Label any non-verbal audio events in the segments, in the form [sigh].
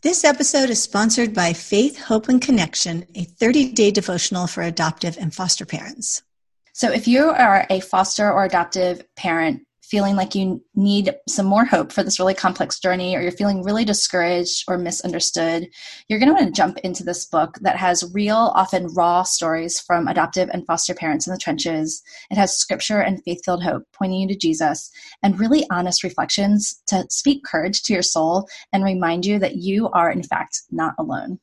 This episode is sponsored by Faith, Hope, and Connection, a 30 day devotional for adoptive and foster parents. So, if you are a foster or adoptive parent feeling like you need some more hope for this really complex journey, or you're feeling really discouraged or misunderstood, you're going to want to jump into this book that has real, often raw stories from adoptive and foster parents in the trenches. It has scripture and faith filled hope pointing you to Jesus, and really honest reflections to speak courage to your soul and remind you that you are, in fact, not alone.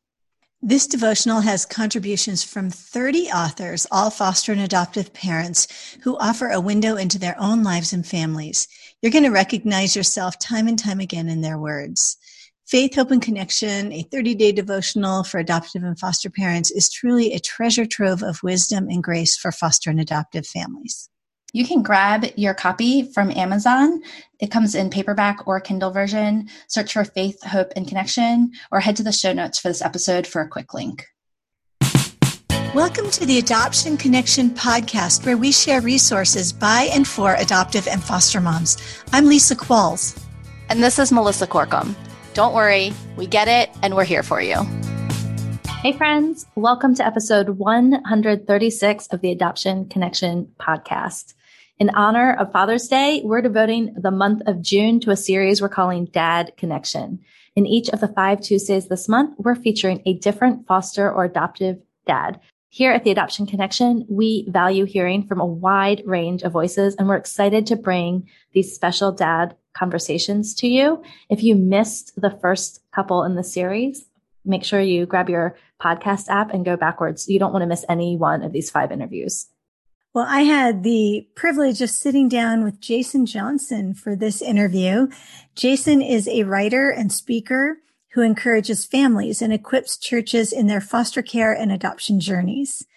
This devotional has contributions from 30 authors, all foster and adoptive parents, who offer a window into their own lives and families. You're going to recognize yourself time and time again in their words. Faith, Hope, and Connection, a 30 day devotional for adoptive and foster parents, is truly a treasure trove of wisdom and grace for foster and adoptive families. You can grab your copy from Amazon. It comes in paperback or Kindle version. Search for Faith, Hope, and Connection, or head to the show notes for this episode for a quick link. Welcome to the Adoption Connection podcast, where we share resources by and for adoptive and foster moms. I'm Lisa Qualls. And this is Melissa Corkum. Don't worry, we get it, and we're here for you. Hey, friends, welcome to episode 136 of the Adoption Connection podcast. In honor of Father's Day, we're devoting the month of June to a series we're calling Dad Connection. In each of the five Tuesdays this month, we're featuring a different foster or adoptive dad. Here at the Adoption Connection, we value hearing from a wide range of voices, and we're excited to bring these special dad conversations to you. If you missed the first couple in the series, make sure you grab your podcast app and go backwards. You don't want to miss any one of these five interviews. Well, I had the privilege of sitting down with Jason Johnson for this interview. Jason is a writer and speaker who encourages families and equips churches in their foster care and adoption journeys.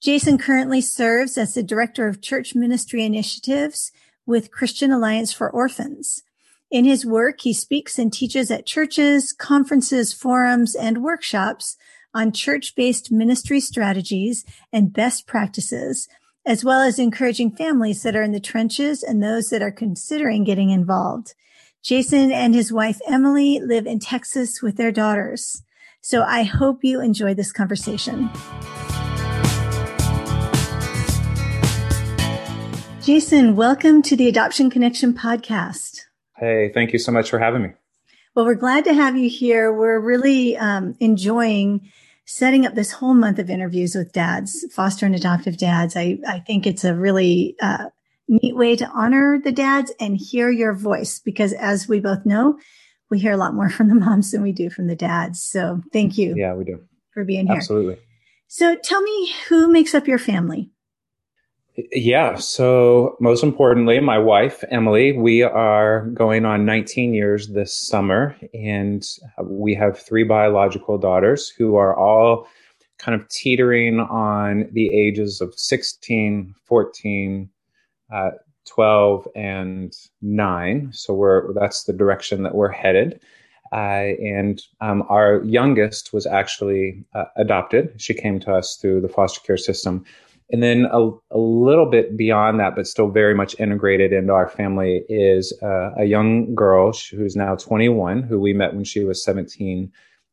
Jason currently serves as the director of church ministry initiatives with Christian Alliance for Orphans. In his work, he speaks and teaches at churches, conferences, forums, and workshops on church-based ministry strategies and best practices as well as encouraging families that are in the trenches and those that are considering getting involved. Jason and his wife Emily live in Texas with their daughters. So I hope you enjoy this conversation. Jason, welcome to the Adoption Connection podcast. Hey, thank you so much for having me. Well, we're glad to have you here. We're really um, enjoying setting up this whole month of interviews with dads, foster and adoptive dads. I, I think it's a really uh, neat way to honor the dads and hear your voice because as we both know, we hear a lot more [laughs] from the moms than we do from the dads. So thank you. Yeah, we do. For being here. Absolutely. So tell me who makes up your family? Yeah. So, most importantly, my wife, Emily, we are going on 19 years this summer, and we have three biological daughters who are all kind of teetering on the ages of 16, 14, uh, 12, and 9. So, we're, that's the direction that we're headed. Uh, and um, our youngest was actually uh, adopted. She came to us through the foster care system and then a, a little bit beyond that, but still very much integrated into our family, is uh, a young girl who's now 21, who we met when she was 17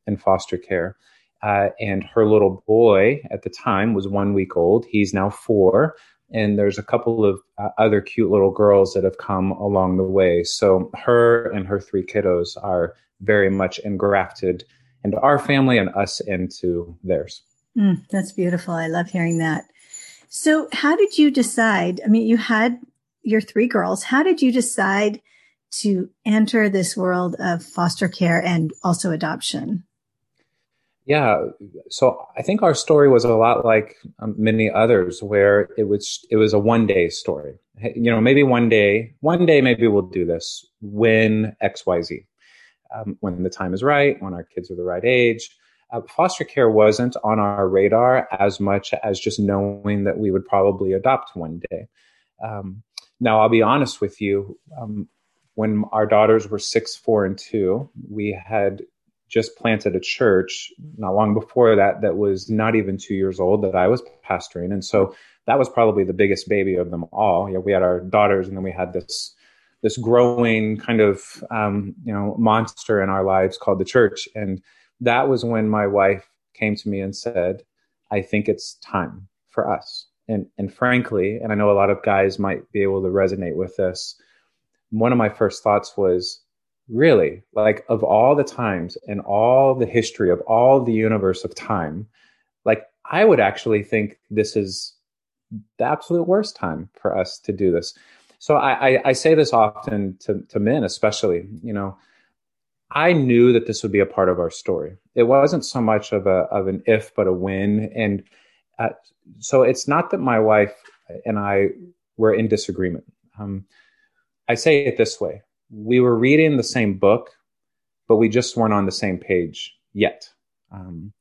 in foster care. Uh, and her little boy at the time was one week old. He's now four. And there's a couple of uh, other cute little girls that have come along the way. So her and her three kiddos are very much engrafted into our family and us into theirs. Mm, that's beautiful. I love hearing that. So, how did you decide? I mean, you had your three girls. How did you decide to enter this world of foster care and also adoption? Yeah, so I think our story was a lot like um, many others, where it was it was a one day story. You know, maybe one day, one day, maybe we'll do this when X Y Z, um, when the time is right, when our kids are the right age uh, foster care wasn't on our radar as much as just knowing that we would probably adopt one day. Um, now, I'll be honest with you. Um, when our daughters were six, four, and two, we had just planted a church not long before that that was not even two years old that I was pastoring. And so that was probably the biggest baby of them all. You know, we had our daughters and then we had this this growing kind of um, you know monster in our lives called the church and that was when my wife came to me and said i think it's time for us. And and frankly and i know a lot of guys might be able to resonate with this one of my first thoughts was really? Like of all the times and all the history of all the universe of time like i would actually think this is the absolute worst time for us to do this. So I, I, I say this often to, to men, especially, you know, I knew that this would be a part of our story. It wasn't so much of a of an if, but a when. And uh, so it's not that my wife and I were in disagreement. Um, I say it this way: we were reading the same book, but we just weren't on the same page yet. Um,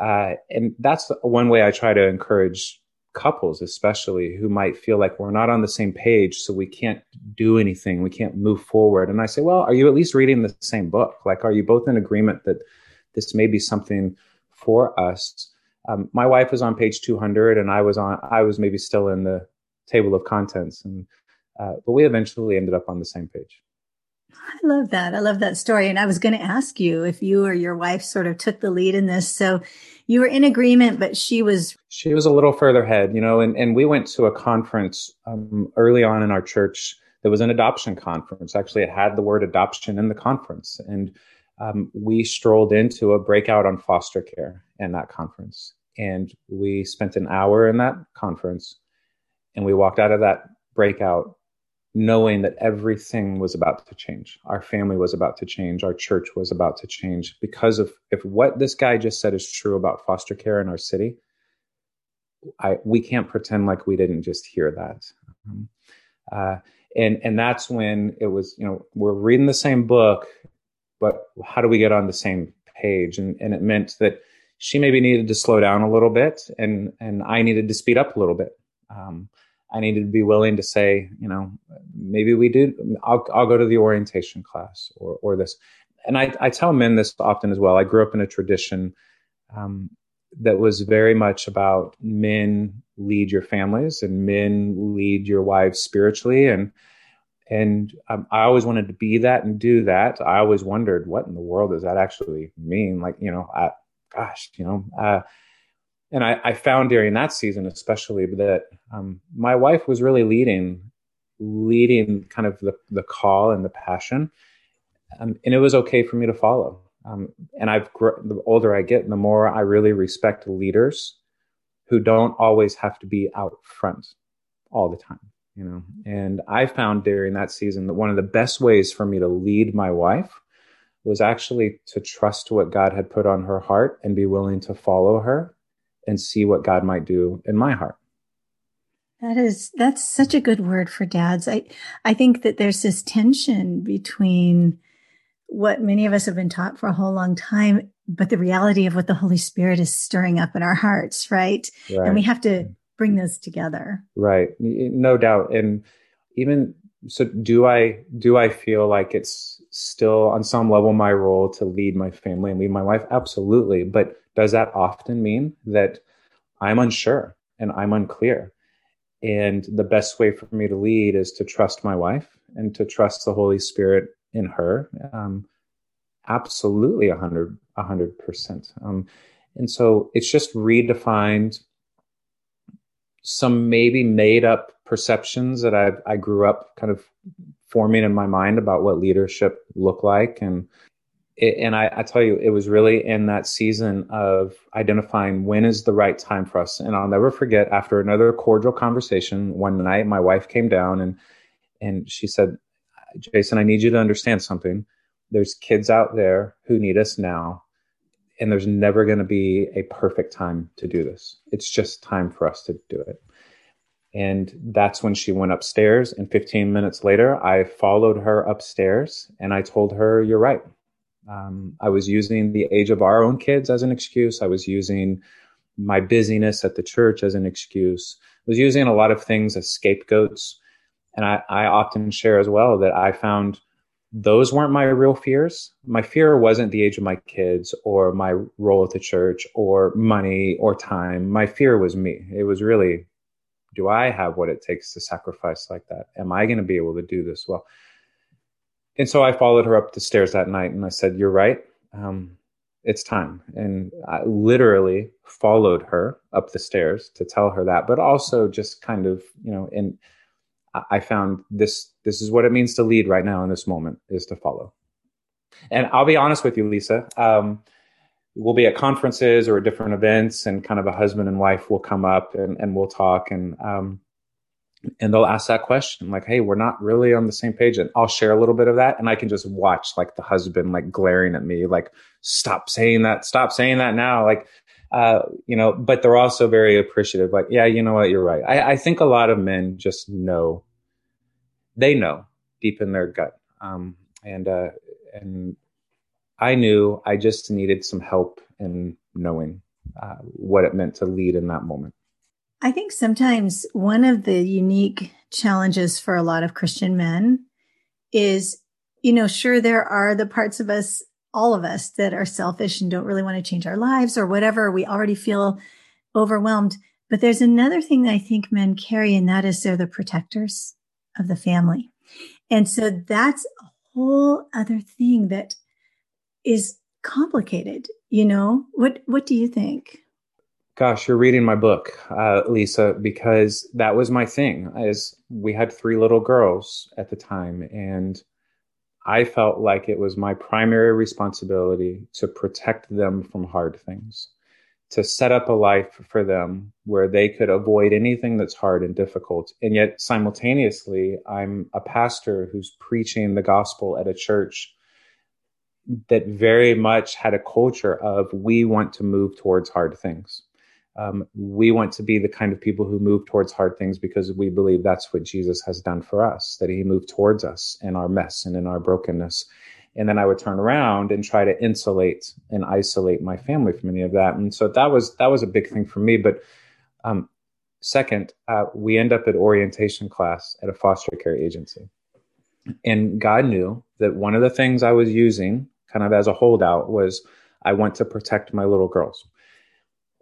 uh, and that's one way I try to encourage couples especially who might feel like we're not on the same page so we can't do anything we can't move forward and i say well are you at least reading the same book like are you both in agreement that this may be something for us um, my wife was on page 200 and i was on i was maybe still in the table of contents and uh, but we eventually ended up on the same page I love that. I love that story. And I was going to ask you if you or your wife sort of took the lead in this. So you were in agreement, but she was. She was a little further ahead, you know, and, and we went to a conference um, early on in our church. There was an adoption conference. Actually, it had the word adoption in the conference. And um, we strolled into a breakout on foster care in that conference. And we spent an hour in that conference. And we walked out of that breakout knowing that everything was about to change. Our family was about to change. Our church was about to change because of if what this guy just said is true about foster care in our city. I we can't pretend like we didn't just hear that. Um, uh, and and that's when it was you know we're reading the same book, but how do we get on the same page? And and it meant that she maybe needed to slow down a little bit, and and I needed to speed up a little bit. Um, I needed to be willing to say, you know, maybe we do. I'll, I'll go to the orientation class or, or this. And I, I tell men this often as well. I grew up in a tradition um, that was very much about men lead your families and men lead your wives spiritually. And, and um, I always wanted to be that and do that. I always wondered what in the world does that actually mean? Like, you know, I, gosh, you know, uh, and I, I, found during that season especially that um, my wife was really leading leading kind of the, the call and the passion. Um, and it was okay for me to follow. Um, and i've gr- the older i get the more i really respect leaders who don't always have to be out front all the time you know? And i found during that season that one of the best ways for me to lead my wife was actually to trust what god had put on her heart and be willing to follow her and see what God might do in my heart. That is that's such a good word for dads. I I think that there's this tension between what many of us have been taught for a whole long time, but the reality of what the Holy Spirit is stirring up in our hearts, right? right. And we have to bring those together. Right. No doubt. And even so do I do I feel like it's still on some level my role to lead my family and lead my wife? Absolutely. But does that often mean that I'm unsure and I'm unclear? And the best way for me to lead is to trust my wife and to trust the Holy Spirit in her. Um, absolutely, a hundred, a hundred percent. Um, and so it's just redefined some maybe made up perceptions that I I grew up kind of forming in my mind about what leadership looked like and it, and I, I, tell you, it was really in that season of identifying when is the right time for us. And I'll never forget after another cordial conversation one night, my wife came down and, and she said, Jason, I need you to understand something. There's kids out there who need us now. And there's never going to be a perfect time to do this. It's just time for us to do it. And that's when she went upstairs. And 15 minutes later, I followed her upstairs and I told her, You're right um, I was using the age of our own kids as an excuse. I was using my busyness at the church as an excuse. I was using a lot of things as scapegoats. And I, I often share as well that I found those weren't my real fears. My fear wasn't the age of my kids or my role at the church or money or time. My fear was me. It was really, do I have what it takes to sacrifice like that? Am I going to be able to do this well? And so I followed her up the stairs that night and I said, You're right. Um, it's time. And I literally followed her up the stairs to tell her that, but also just kind of, you know, and I found this this is what it means to lead right now in this moment is to follow. And I'll be honest with you, Lisa. Um, we'll be at conferences or at different events, and kind of a husband and wife will come up and, and we'll talk. And um, and they'll ask that question like hey we're not really on the same page and i'll share a little bit of that and i can just watch like the husband like glaring at me like stop saying that stop saying that now like uh you know but they're also very appreciative like yeah you know what you're right. I, I think a lot of men just know they know deep in their gut um and uh and i knew i just needed some help in knowing uh, what it meant to lead in that moment I think sometimes one of the unique challenges for a lot of Christian men is, you know, sure, there are the parts of us, all of us that are selfish and don't really want to change our lives or whatever. We already feel overwhelmed. But there's another thing that I think men carry, and that is they're the protectors of the family. And so that's a whole other thing that is complicated. You know, what, what do you think? Gosh, you're reading my book, uh, Lisa, because that was my thing. As we had three little girls at the time, and I felt like it was my primary responsibility to protect them from hard things, to set up a life for them where they could avoid anything that's hard and difficult. And yet, simultaneously, I'm a pastor who's preaching the gospel at a church that very much had a culture of we want to move towards hard things um, we want to be the kind of people who move towards hard things because we believe that's what Jesus has done for us, that he moved towards us in our mess and in our brokenness. And then I would turn around and try to insulate and isolate my family from any of that. And so that was that was a big thing for me. But um, second, uh, we end up at orientation class at a foster care agency. And God knew that one of the things I was using kind of as a holdout was I want to protect my little girls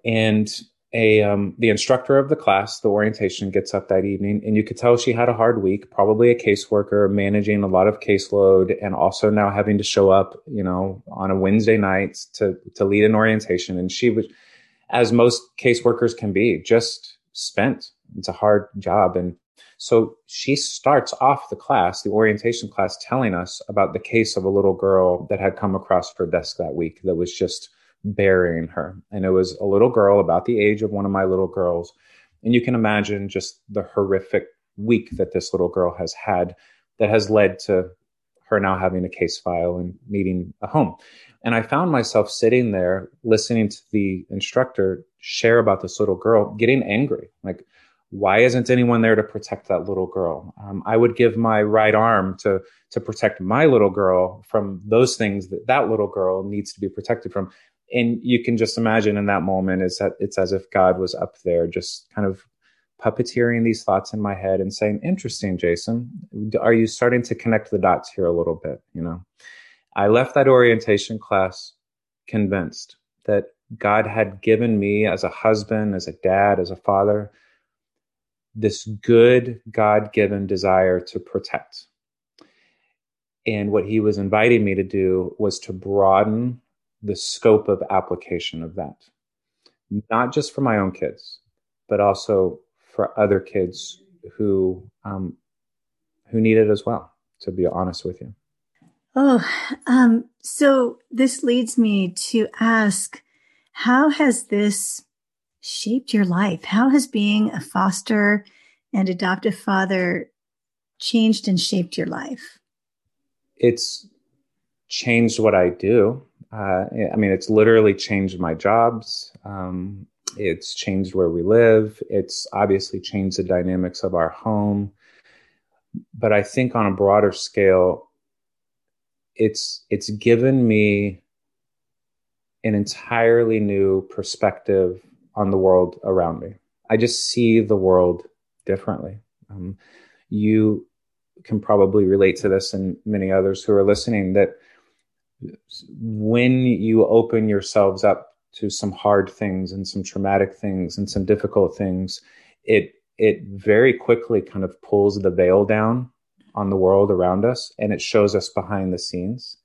and a um, the instructor of the class, the orientation, gets up that evening, and you could tell she had a hard week. Probably a caseworker managing a lot of caseload, and also now having to show up, you know, on a Wednesday night to to lead an orientation. And she was, as most caseworkers can be, just spent. It's a hard job, and so she starts off the class, the orientation class, telling us about the case of a little girl that had come across her desk that week that was just burying her. And it was a little girl about the age of one of my little girls. And you can imagine just the horrific week that this little girl has had that has led to her now having a case file and needing a home. And I found myself sitting there listening to the instructor share about this little girl, getting angry. Like, why isn't anyone there to protect that little girl? Um, I would give my right arm to to protect my little girl from those things that that little girl needs to be protected from and you can just imagine in that moment is that it's as if God was up there just kind of puppeteering these thoughts in my head and saying, interesting, Jason, are you starting to connect the dots here a little bit? You know, I left that orientation class convinced that God had given me as a husband, as a dad, as a father, this good God given desire to protect. And what he was inviting me to do was to broaden the scope of application of that, not just for my own kids, but also for other kids who um, who need it as well. To be honest with you. Oh, um, so this leads me to ask, how has this shaped your life? How has being a foster and adoptive father changed and shaped your life? It's changed what I do. Uh, I mean, it's literally changed my jobs. Um, it's changed where we live. It's obviously changed the dynamics of our home. But I think on a broader scale, it's it's given me an entirely new perspective on the world around me. I just see the world differently. Um, you can probably relate to this, and many others who are listening that when you open yourselves up to some hard things and some traumatic things and some difficult things, it it very quickly kind of pulls the veil down on the world around us and it shows us behind the scenes.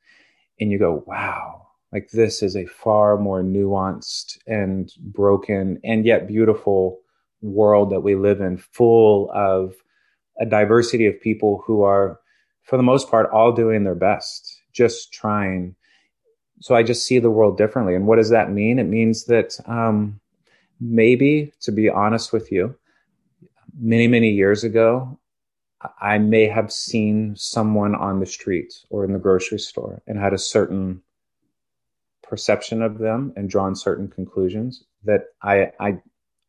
And you go wow like this is a far more nuanced and broken and yet beautiful world that we live in full of a diversity of people who are for the most part all doing their best just trying so i just see the world differently. And what does that mean? It means that um, maybe to be honest with you many many years ago I may have seen someone on the street or in the grocery store and had a certain perception of them and drawn certain conclusions that I, I,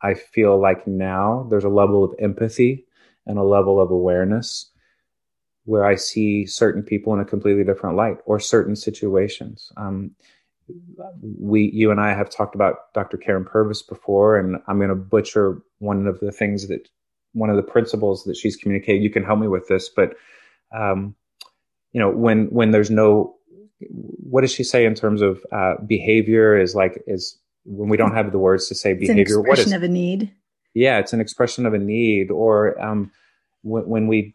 I feel like now there's a level of empathy and a level of awareness where I see certain people in a completely different light or certain situations. Um, we, you and I have talked about Dr. Karyn Purvis before, and I'm going to butcher one of the things that one of the principles that she's communicated. You can help me with this, but um, you know, when when there's no, what does she say in terms of uh, behavior? Is like is when we don't have the words to say it's behavior. what is expression of a need? Yeah, it's an expression of a need, or um, when, when we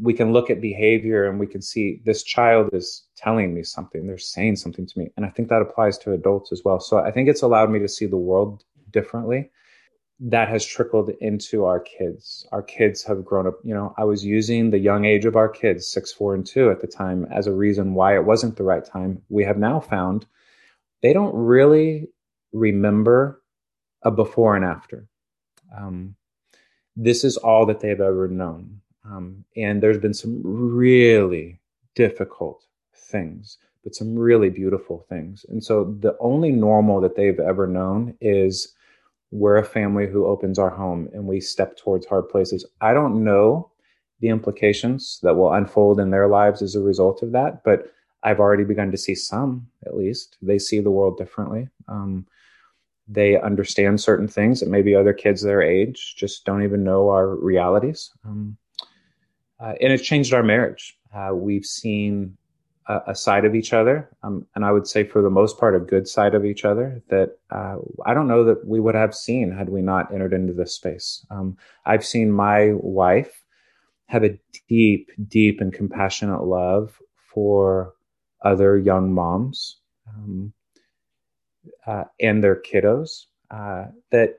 we can look at behavior and we can see this child is telling me something they're saying something to me and i think that applies to adults as well so i think it's allowed me to see the world differently that has trickled into our kids. Our kids have grown up, you know, I was using the young age of our kids, six, four, and two at the time, as a reason why it wasn't the right time. We have now found they don't really remember a before and after. Um, this is all that they've ever known. Um, and there's been some really difficult things, but some really beautiful things. And so the only normal that they've ever known is we're a family who opens our home and we step towards hard places. I don't know the implications that will unfold in their lives as a result of that, but I've already begun to see some, at least. They see the world differently. Um, they understand certain things that maybe other kids their age just don't even know our realities. Um, uh, and it's changed our marriage. Uh, we've seen a, a side of each other, um, and I would say for the most part a good side of each other that uh, I don't know that we would have seen had we not entered into this space. Um, I've seen my wife have a deep, deep and compassionate love for other young moms um, uh, and their kiddos. Uh, that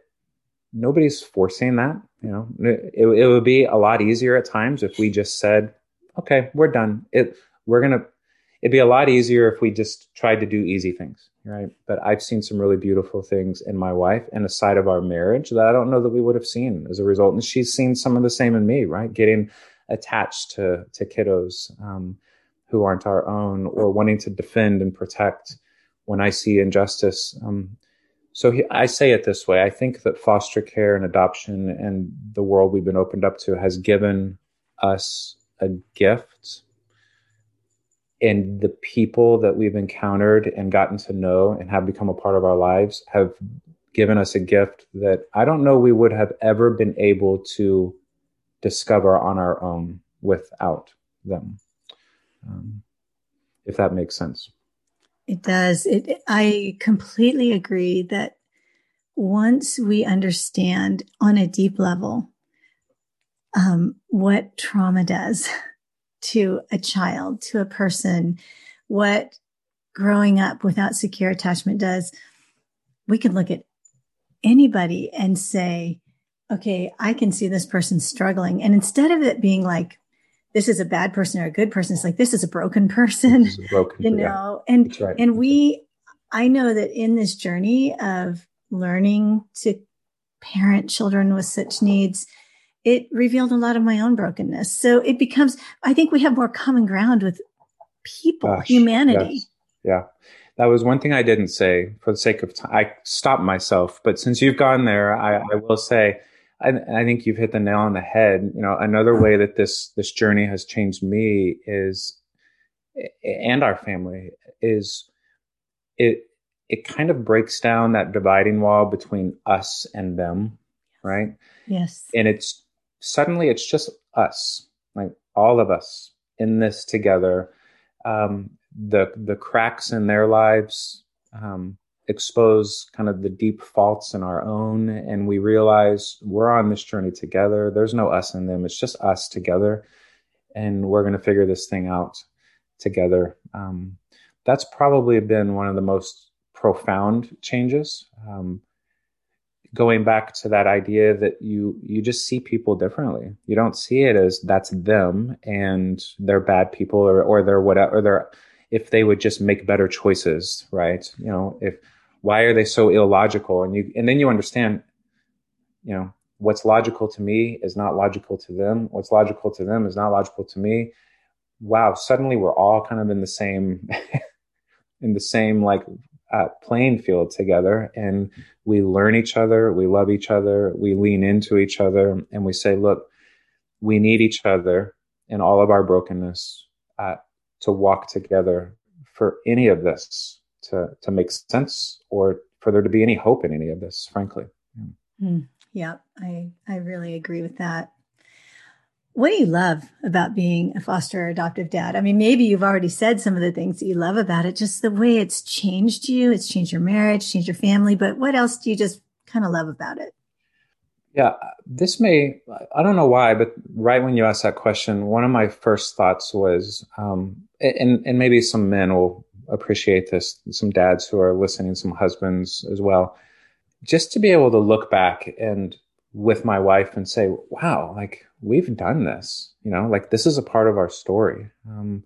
nobody's forcing that. You know, it, it would be a lot easier at times if we just said, "Okay, we're done. It we're gonna it'd be a lot easier if we just tried to do easy things, right? But I've seen some really beautiful things in my wife and a side of our marriage that I don't know that we would have seen as a result. And she's seen some of the same in me, right? Getting attached to to kiddos um, who aren't our own, or wanting to defend and protect when I see injustice. Um, so he, I say it this way: I think that foster care and adoption and the world we've been opened up to has given us a gift and the people that we've encountered and gotten to know and have become a part of our lives have given us a gift that I don't know we would have ever been able to discover on our own without them. Um, if that makes sense. It does. It, I completely agree that once we understand on a deep level um, what trauma does [laughs] to a child, to a person, what growing up without secure attachment does, we can look at anybody and say, okay, I can see this person struggling. And instead of it being like, this is a bad person or a good person, it's like, this is a broken person, a broken, [laughs] you know, yeah. and, right. and we, I know that in this journey of learning to parent children with such needs, it revealed a lot of my own brokenness. So it becomes, I think we have more common ground with people, Gosh, humanity. Yes. Yeah. That was one thing I didn't say for the sake of time. I stopped myself, but since you've gone there, I, I will say, I, I, think you've hit the nail on the head. You know, another way that this, this journey has changed me is, and our family is it, it kind of breaks down that dividing wall between us and them. Right. Yes. And it's suddenly it's just us, like all of us in this together. Um, the the cracks in their lives um, expose kind of the deep faults in our own, and we realize we're on this journey together. There's no us and them; it's just us together. and we're going to figure this thing out together. Um, that's probably been one of the most profound changes. Um, going back to that idea that you you just see people differently. You don't see it as that's them and they're bad people or or they're whatever or they're if they would just make better choices, right? You know, if why are they so illogical? And you and then you understand, you know, what's logical to me is not logical to them. What's logical to them is not logical to me. Wow, suddenly we're all kind of in the same [laughs] in the same like uh, playing field together and we learn each other, we love each other, we lean into each other, and we say, look, we need each other in all of our brokenness uh, to walk together for any of this to, to make sense or for there to be any hope in any of this, frankly. Mm, yeah, I, I really agree with that. What do you love about being a foster or adoptive dad? I mean, maybe you've already said some of the things that you love about it, just the way it's changed you, it's changed your marriage, changed your family, but what else do you just kind of love about it? Yeah, this may, I don't know why, but right when you asked that question, one of my first thoughts was, um, and, and maybe some men will appreciate this, some dads who are listening, some husbands as well, just to be able to look back and with my wife and say, wow, like we've done this, you know, like this is a part of our story. Um,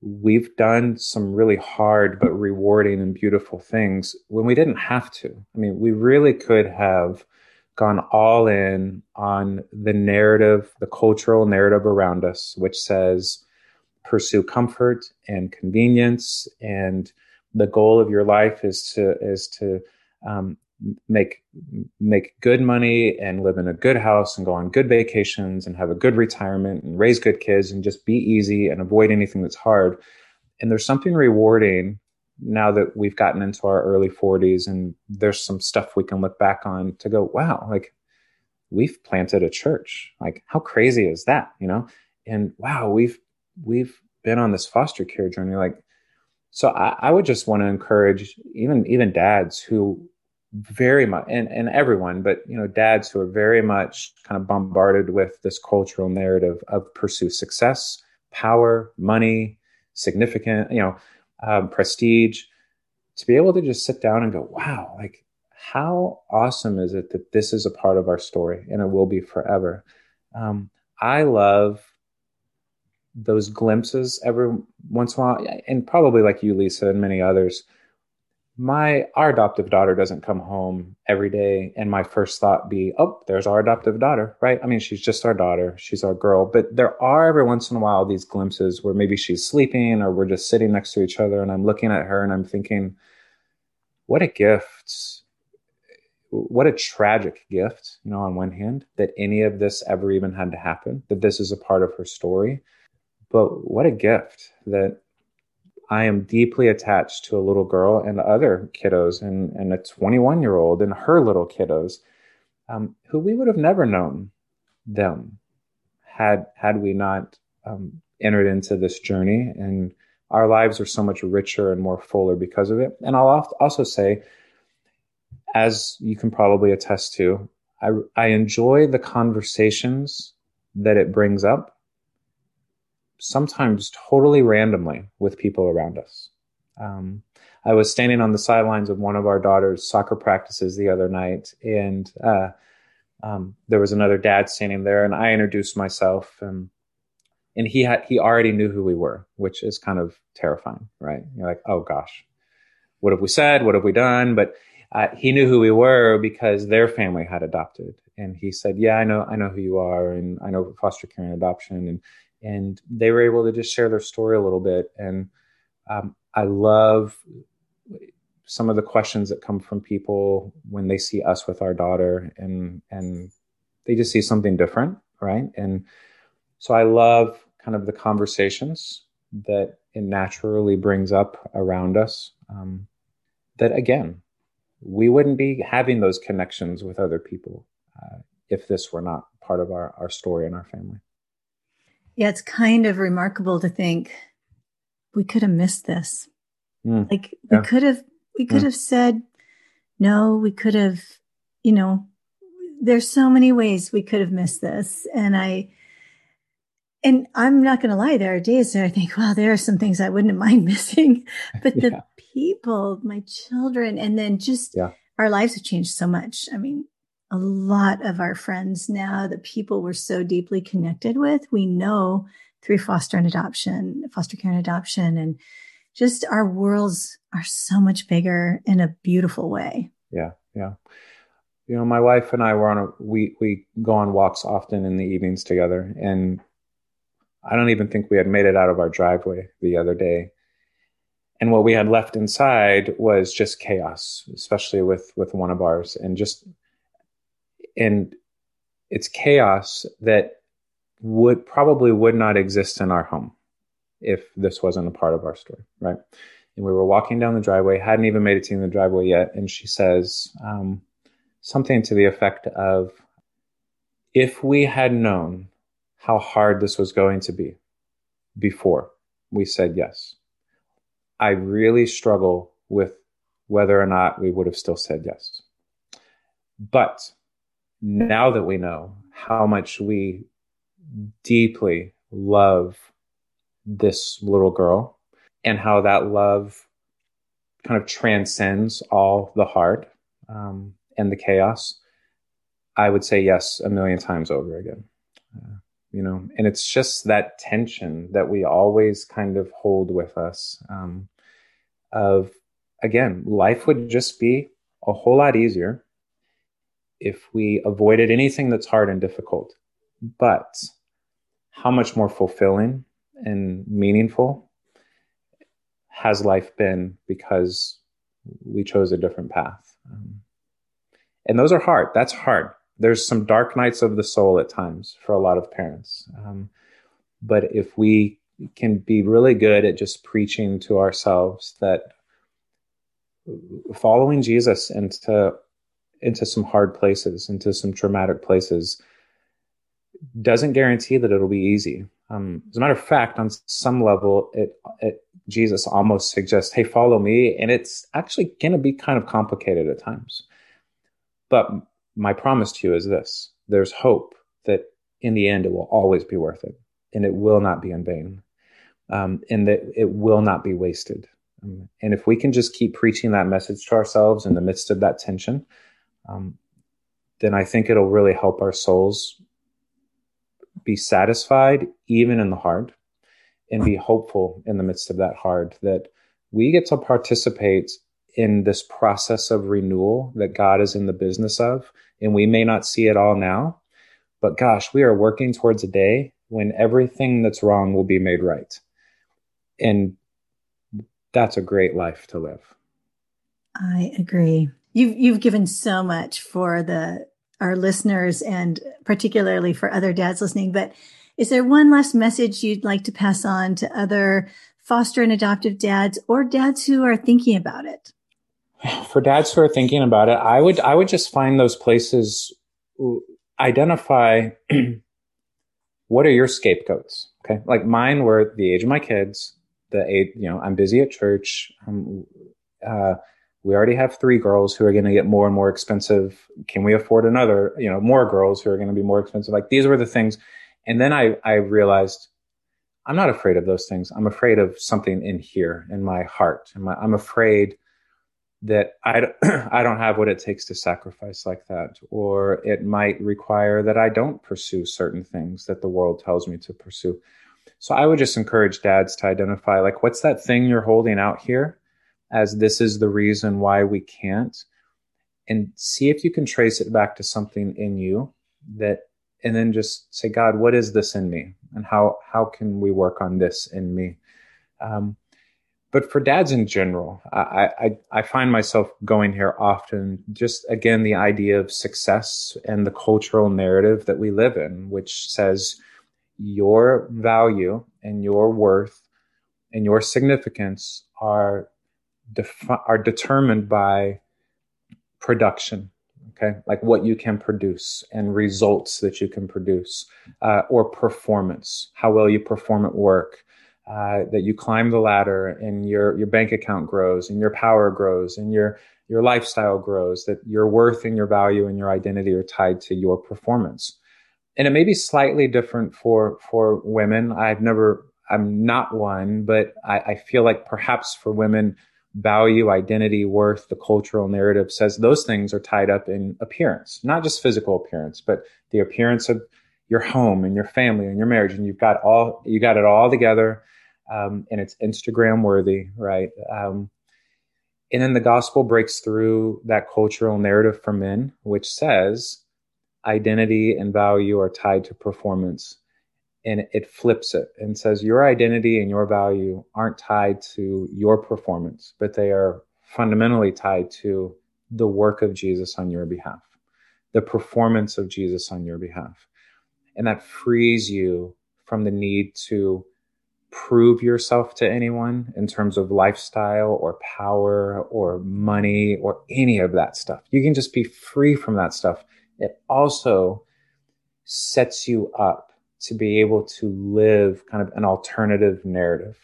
we've done some really hard but rewarding and beautiful things when we didn't have to. I mean, we really could have gone all in on the narrative, the cultural narrative around us, which says pursue comfort and convenience, and the goal of your life is to is to um, make make good money and live in a good house and go on good vacations and have a good retirement and raise good kids and just be easy and avoid anything that's hard. And there's something rewarding now that we've gotten into our early 40s and there's some stuff we can look back on to go, wow, like we've planted a church. Like how crazy is that, you know? And wow, we've we've been on this foster care journey like so I, I would just want to encourage even even dads who very much and, and everyone but you know dads who are very much kind of bombarded with this cultural narrative of pursue success power money significant you know um, prestige to be able to just sit down and go wow like how awesome is it that this is a part of our story and it will be forever? Um, i love those glimpses every once in a while and probably like you lisa and many others. My our adoptive daughter doesn't come home every day and my first thought be oh there's our adoptive daughter right? I mean she's just our daughter. She's our girl. But there are every once in a while these glimpses where maybe she's sleeping or we're just sitting next to each other and i'm looking at her and i'm thinking what a gift. What a tragic gift you know on one hand that any of this ever even had to happen that this is a part of her story but what a gift that I am deeply attached to a little girl and other kiddos and, and a 21 year old and her little kiddos um, who we would have never known them had had we not um, entered into this journey. And our lives are so much richer and more fuller because of it. And i'll also say as you can probably attest to i, I enjoy the conversations that it brings up sometimes totally randomly with people around us. Um, I was standing on the sidelines of one of our daughter's soccer practices the other night, and uh, um, there was another dad standing there, and I introduced myself, and and he had he already knew who we were, which is kind of terrifying, right? You're like, oh gosh, what have we said? What have we done? But uh, he knew who we were because their family had adopted, and he said, "Yeah, I know, I know who you are, and I know foster care and adoption." And and they were able to just share their story a little bit. And um, I love some of the questions that come from people when they see us with our daughter, and and they just see something different, right? And so I love kind of the conversations that it naturally brings up around us. Um, that again, we wouldn't be having those connections with other people uh, if this were not part of our, our story and our family. Yeah, it's kind of remarkable to think we could have missed this. Mm. Like we yeah. could have, we could mm. have said no. We could have, you know, there's so many ways we could have missed this, and I, and I'm not going to lie, there are days that I think, wow, there are some things I wouldn't [laughs] mind missing. But the people, my children, and then just yeah. our lives have changed so much. I mean, a lot of our friends now, the people we're so deeply connected with, we know through foster and adoption, foster care and adoption, and just our worlds are so much bigger in a beautiful way. Yeah, yeah. You know, my wife and I were on a we we go on walks often in the evenings together, and I don't even think we had made it out of our driveway the other day. And what we had left inside was just chaos, especially with with one of ours, and just and it's chaos that would probably would not exist in our home if this wasn't a part of our story, right? And we were walking down the driveway, hadn't even made it to the driveway yet, and she says um, something to the effect of, "If we had known how hard this was going to be before we said yes. I really struggle with whether or not we would have still said yes. But now that we know how much we deeply love this little girl and how that love kind of transcends all the heart um, and the chaos, I would say yes a million times over again. Uh, you know and it's just that tension that we always kind of hold with us um, of again life would just be a whole lot easier if we avoided anything that's hard and difficult but how much more fulfilling and meaningful has life been because we chose a different path? Um, and those are hard. That's hard. There's some dark nights of the soul at times for a lot of parents. Um, but if we can be really good at just preaching to ourselves that following Jesus into into some hard places, into some traumatic places, doesn't guarantee that it'll be easy. Um, as a matter of fact, on some level, it, it Jesus almost suggests, "Hey, follow me," and it's actually going to be kind of complicated at times. But my promise to you is this there's hope that in the end it will always be worth it and it will not be in vain um, and that it will not be wasted um, and if we can just keep preaching that message to ourselves in the midst of that tension um, then i think it'll really help our souls be satisfied even in the hard and be hopeful in the midst of that hard that we get to participate in this process of renewal that God is in the business of. And we may not see it all now, but gosh, we are working towards a day when everything that's wrong will be made right. And that's a great life to live. I agree. You've you've given so much for the our listeners and particularly for other dads listening, but is there one last message you'd like to pass on to other foster and adoptive dads or dads who are thinking about it? for dads who are thinking about it, I would I would just find those places, identify [clears throat] what are your scapegoats. Okay, like mine were the age of my kids, the age you know I'm busy at church. Um, uh, we already have three girls who are going to get more and more expensive. Can we afford another? You know, more girls who are going to be more expensive. Like these were the things, and then I I realized I'm not afraid of those things. I'm afraid of something in here in my heart, and I'm afraid that I, [clears throat] I don't have what it takes to sacrifice like that. Or it might require that I don't pursue certain things that the world tells me to pursue. So I would just encourage dads to identify like, what's that thing you're holding out here as this is the reason why we can't? And see if you can trace it back to something in you that, and then just say, God, what is this in me? And how, how can we work on this in me? Um, but for dads in general, I, I, I find myself going here often. Just again, the idea of success and the cultural narrative that we live in, which says your value and your worth and your significance are defi- are determined by production. Okay, like what you can produce and results that you can produce, uh, or performance, how well you perform at work uh, that you climb the ladder and your your bank account grows and your power grows and your your lifestyle grows that your worth and your value and your identity are tied to your performance and it may be slightly different for for women. I've never, I'm not one, but I, I feel like perhaps for women, value, identity, worth, the cultural narrative says those things are tied up in appearance, not just physical appearance, but the appearance of your home and your family and your marriage, and you've got all you got it all together, um, and it's Instagram worthy, right? Um, and then the gospel breaks through that cultural narrative for men, which says identity and value are tied to performance. And it flips it and says your identity and your value aren't tied to your performance, but they are fundamentally tied to the work of Jesus on your behalf, the performance of Jesus on your behalf. And that frees you from the need to prove yourself to anyone in terms of lifestyle or power or money or any of that stuff. You can just be free from that stuff it also sets you up to be able to live kind of an alternative narrative,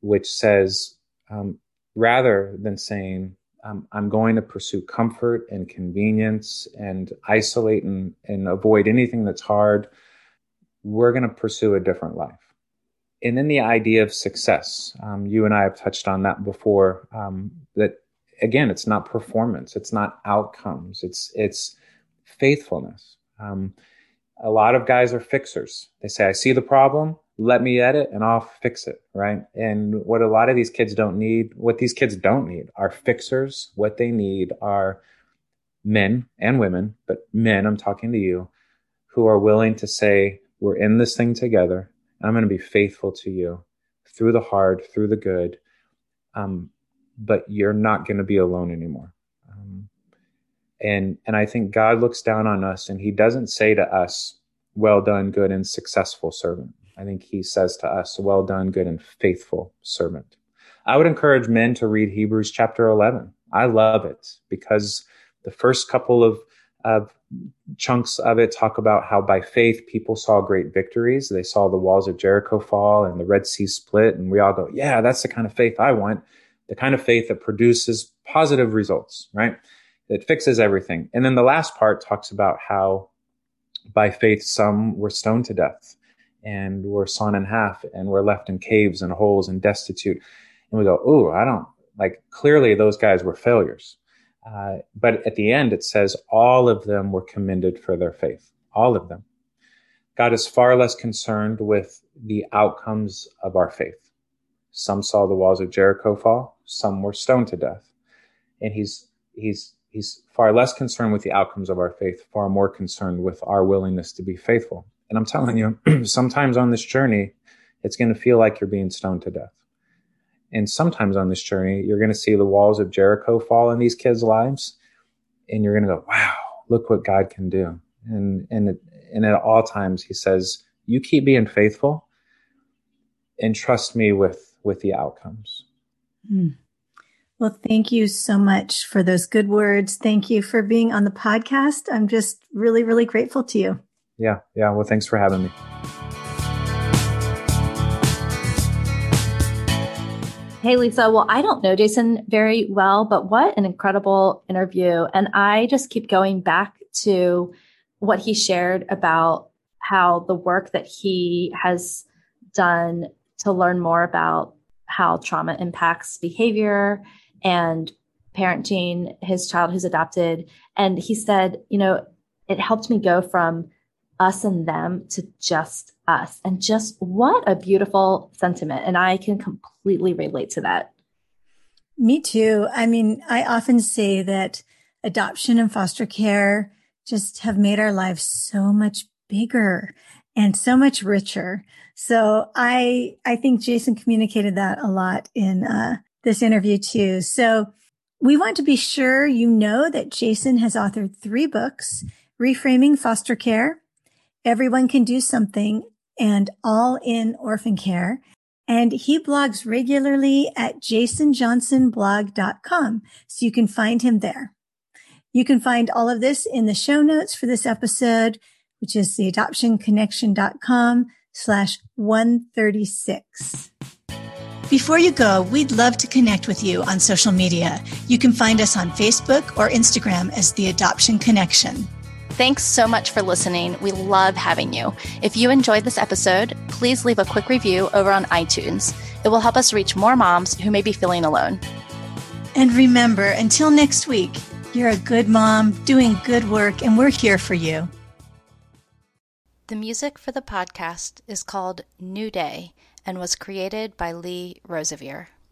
which says, um, rather than saying, um, I'm going to pursue comfort and convenience and isolate and, and avoid anything that's hard, we're going to pursue a different life. And then the idea of success. Um, you and I have touched on that before. Um, that again, it's not performance, it's not outcomes. It's it's faithfulness. Um, a lot of guys are fixers. They say, I see the problem, let me edit and I'll fix it. Right. And what a lot of these kids don't need, what these kids don't need are fixers. What they need are men and women, but men, I'm talking to you, who are willing to say, we're in this thing together. I'm going to be faithful to you through the hard, through the good. Um, but you're not going to be alone anymore and and i think god looks down on us and he doesn't say to us well done good and successful servant. I think he says to us well done good and faithful servant. I would encourage men to read hebrews chapter 11 i love it because the first couple of of chunks of it talk about how by faith people saw great victories. They saw the walls of jericho fall and the red sea split and we all go yeah that's the kind of faith i want. The kind of faith that produces positive results right it fixes everything. And then the last part talks about how by faith some were stoned to death and were sawn in half and were left in caves and holes and destitute. And we go, oh, I don't like clearly those guys were failures. Uh, but at the end, it says all of them were commended for their faith. All of them. God is far less concerned with the outcomes of our faith. Some saw the walls of Jericho fall, some were stoned to death. And he's, he's he's far less concerned with the outcomes of our faith, far more concerned with our willingness to be faithful. And I'm telling you, [clears throat] sometimes on this journey, it's going to feel like you're being stoned to death. And sometimes on this journey, you're going to see the walls of Jericho fall in these kids' lives, and you're going to go, "Wow, look what God can do." And and and at all times, He says, "You keep being faithful, and trust me with with the outcomes." Mm. Well, thank you so much for those good words. Thank you for being on the podcast. I'm just really, really grateful to you. Yeah. Yeah. Well, thanks for having me. Hey, Lisa. Well, I don't know Jason very well, but what an incredible interview. And I just keep going back to what he shared about how the work that he has done to learn more about how trauma impacts behavior and parenting his child who's adopted. And he said, you know, it helped me go from us and them to just us. And just what a beautiful sentiment. And I can completely relate to that. Me too. I mean, I often say that adoption and foster care just have made our lives so much bigger and so much richer. So I, I think Jason communicated that a lot in, uh, this interview too. So we want to be sure you know that Jason has authored three books, Reframing Foster Care, Everyone Can Do Something, and All in Orphan Care. And he blogs regularly at jasonjohnsonblog.com. So you can find him there. You can find all of this in the show notes for this episode, which is the adoptionconnection.com slash 136. Before you go, we'd love to connect with you on social media. You can find us on Facebook or Instagram as The Adoption Connection. Thanks so much for listening. We love having you. If you enjoyed this episode, please leave a quick review over on iTunes. It will help us reach more moms who may be feeling alone. And remember, until next week, you're a good mom doing good work, and we're here for you. The music for the podcast is called New Day and was created by Lee Rosevere.